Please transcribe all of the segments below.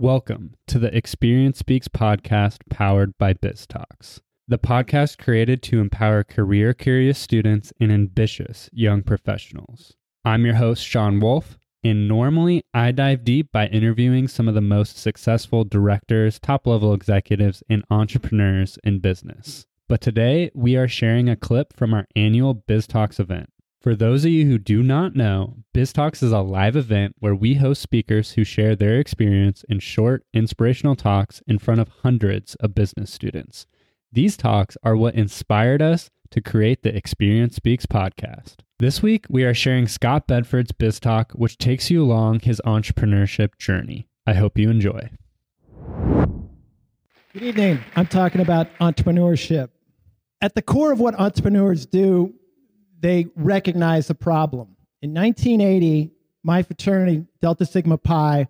Welcome to the Experience Speaks podcast powered by BizTalks, the podcast created to empower career curious students and ambitious young professionals. I'm your host, Sean Wolf, and normally I dive deep by interviewing some of the most successful directors, top level executives, and entrepreneurs in business. But today we are sharing a clip from our annual BizTalks event. For those of you who do not know, BizTalks is a live event where we host speakers who share their experience in short, inspirational talks in front of hundreds of business students. These talks are what inspired us to create the Experience Speaks podcast. This week, we are sharing Scott Bedford's BizTalk, which takes you along his entrepreneurship journey. I hope you enjoy. Good evening. I'm talking about entrepreneurship. At the core of what entrepreneurs do they recognized the problem. In 1980, my fraternity, Delta Sigma Pi,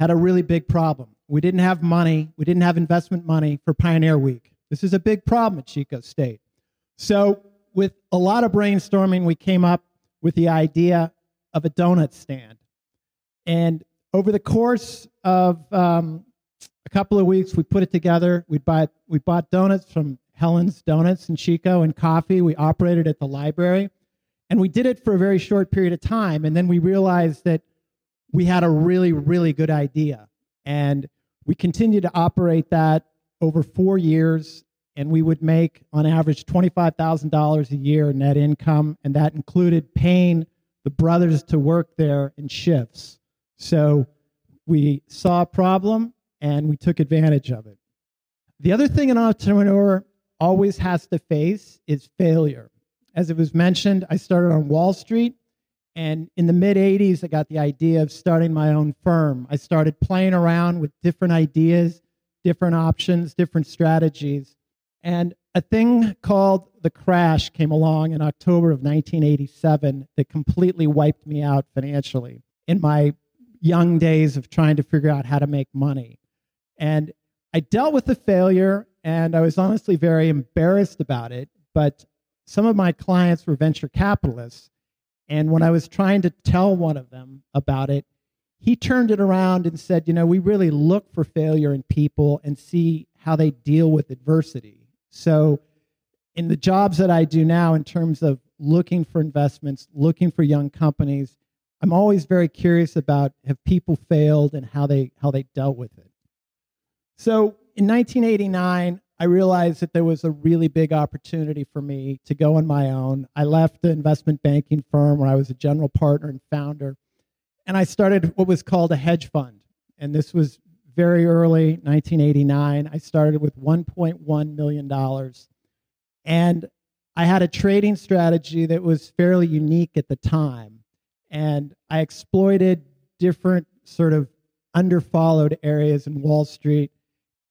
had a really big problem. We didn't have money, we didn't have investment money for Pioneer Week. This is a big problem at Chico State. So, with a lot of brainstorming, we came up with the idea of a donut stand. And over the course of um, a couple of weeks, we put it together. We bought, we bought donuts from Helen's Donuts in Chico and coffee. We operated at the library. And we did it for a very short period of time. And then we realized that we had a really, really good idea. And we continued to operate that over four years. And we would make, on average, $25,000 a year net income. And that included paying the brothers to work there in shifts. So we saw a problem and we took advantage of it. The other thing an entrepreneur always has to face is failure. As it was mentioned, I started on Wall Street. And in the mid 80s, I got the idea of starting my own firm. I started playing around with different ideas, different options, different strategies. And a thing called the crash came along in October of 1987 that completely wiped me out financially in my young days of trying to figure out how to make money. And I dealt with the failure and I was honestly very embarrassed about it. But some of my clients were venture capitalists. And when I was trying to tell one of them about it, he turned it around and said, You know, we really look for failure in people and see how they deal with adversity. So, in the jobs that I do now, in terms of looking for investments, looking for young companies, I'm always very curious about have people failed and how they how they dealt with it. So in 1989, I realized that there was a really big opportunity for me to go on my own. I left the investment banking firm where I was a general partner and founder, and I started what was called a hedge fund. And this was very early, 1989. I started with $1.1 million. And I had a trading strategy that was fairly unique at the time. And I exploited different sort of underfollowed areas in Wall Street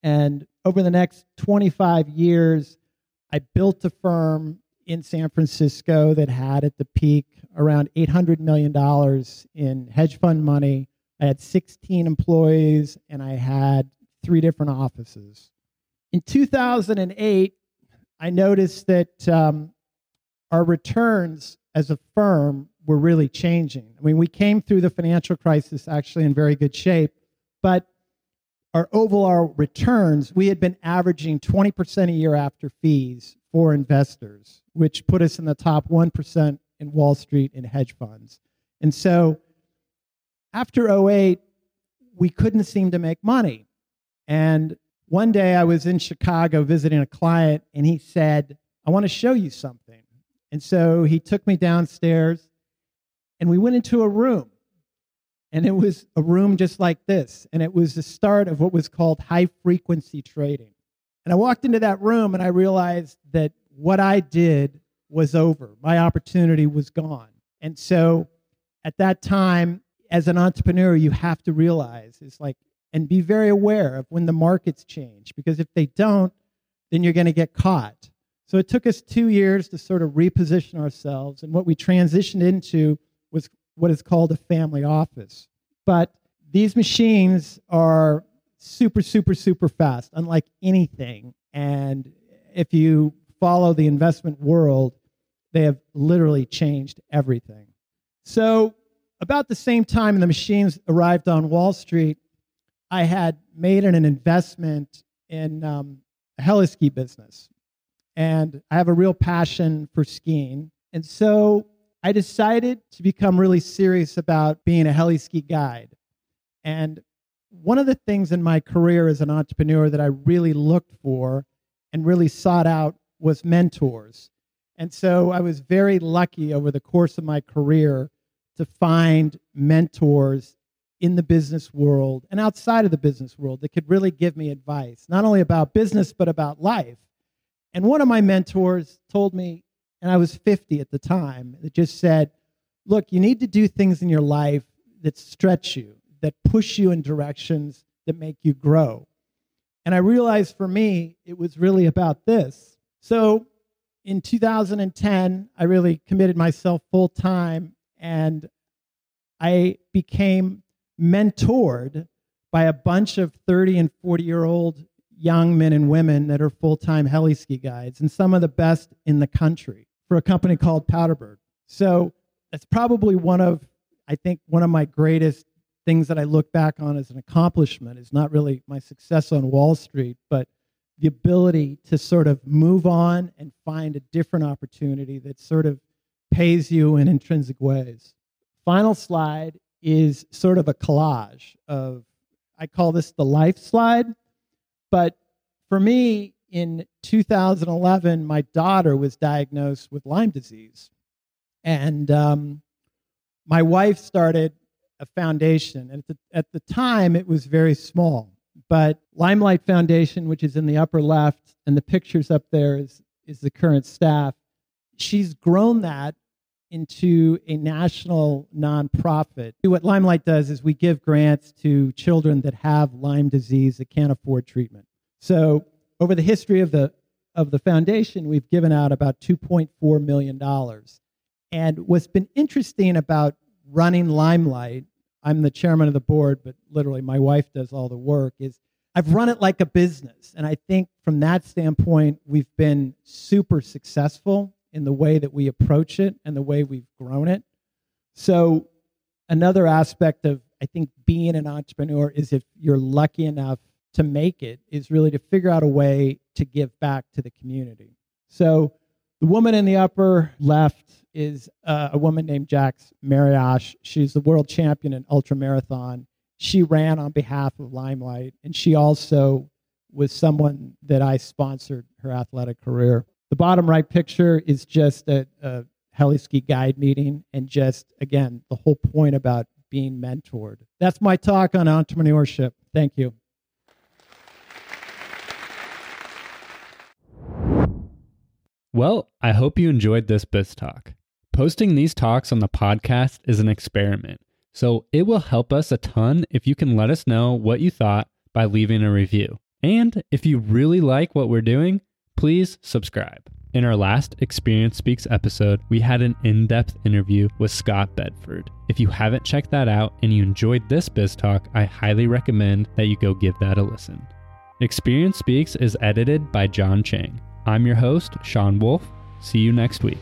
and over the next 25 years, I built a firm in San Francisco that had at the peak around $800 million in hedge fund money. I had 16 employees and I had three different offices. In 2008, I noticed that um, our returns as a firm were really changing. I mean, we came through the financial crisis actually in very good shape, but our overall returns, we had been averaging 20% a year after fees for investors, which put us in the top 1% in Wall Street in hedge funds. And so after 08, we couldn't seem to make money. And one day I was in Chicago visiting a client, and he said, I want to show you something. And so he took me downstairs, and we went into a room and it was a room just like this. And it was the start of what was called high frequency trading. And I walked into that room and I realized that what I did was over. My opportunity was gone. And so at that time, as an entrepreneur, you have to realize it's like, and be very aware of when the markets change, because if they don't, then you're going to get caught. So it took us two years to sort of reposition ourselves. And what we transitioned into was what is called a family office. But these machines are super, super, super fast, unlike anything. And if you follow the investment world, they have literally changed everything. So, about the same time the machines arrived on Wall Street, I had made an investment in um, a heliski business, and I have a real passion for skiing. And so I decided to become really serious about being a heli ski guide. And one of the things in my career as an entrepreneur that I really looked for and really sought out was mentors. And so I was very lucky over the course of my career to find mentors in the business world and outside of the business world that could really give me advice, not only about business, but about life. And one of my mentors told me, and I was 50 at the time, that just said, Look, you need to do things in your life that stretch you, that push you in directions that make you grow. And I realized for me, it was really about this. So in 2010, I really committed myself full time and I became mentored by a bunch of 30 and 40 year old young men and women that are full time heli ski guides and some of the best in the country for a company called Powderbird. So that's probably one of, I think, one of my greatest things that I look back on as an accomplishment is not really my success on Wall Street, but the ability to sort of move on and find a different opportunity that sort of pays you in intrinsic ways. Final slide is sort of a collage of, I call this the life slide. But for me, in 2011, my daughter was diagnosed with Lyme disease. And um, my wife started a foundation. And at the, at the time, it was very small. But LymeLight Foundation, which is in the upper left, and the pictures up there is, is the current staff, she's grown that into a national nonprofit. What Limelight does is we give grants to children that have Lyme disease that can't afford treatment. So over the history of the of the foundation, we've given out about 2.4 million dollars. And what's been interesting about running LymeLight, I'm the chairman of the board, but literally my wife does all the work, is I've run it like a business. And I think from that standpoint, we've been super successful in the way that we approach it and the way we've grown it. So, another aspect of, I think, being an entrepreneur is if you're lucky enough to make it, is really to figure out a way to give back to the community. So, the woman in the upper left is uh, a woman named Jax Mariash. She's the world champion in ultramarathon. She ran on behalf of LymeLight, and she also was someone that I sponsored her athletic career. The bottom right picture is just a, a heli-ski guide meeting, and just again the whole point about being mentored. That's my talk on entrepreneurship. Thank you. Well, I hope you enjoyed this Biz Talk. Posting these talks on the podcast is an experiment, so it will help us a ton if you can let us know what you thought by leaving a review. And if you really like what we're doing, please subscribe. In our last Experience Speaks episode, we had an in depth interview with Scott Bedford. If you haven't checked that out and you enjoyed this Biz Talk, I highly recommend that you go give that a listen. Experience Speaks is edited by John Chang. I'm your host, Sean Wolf. See you next week.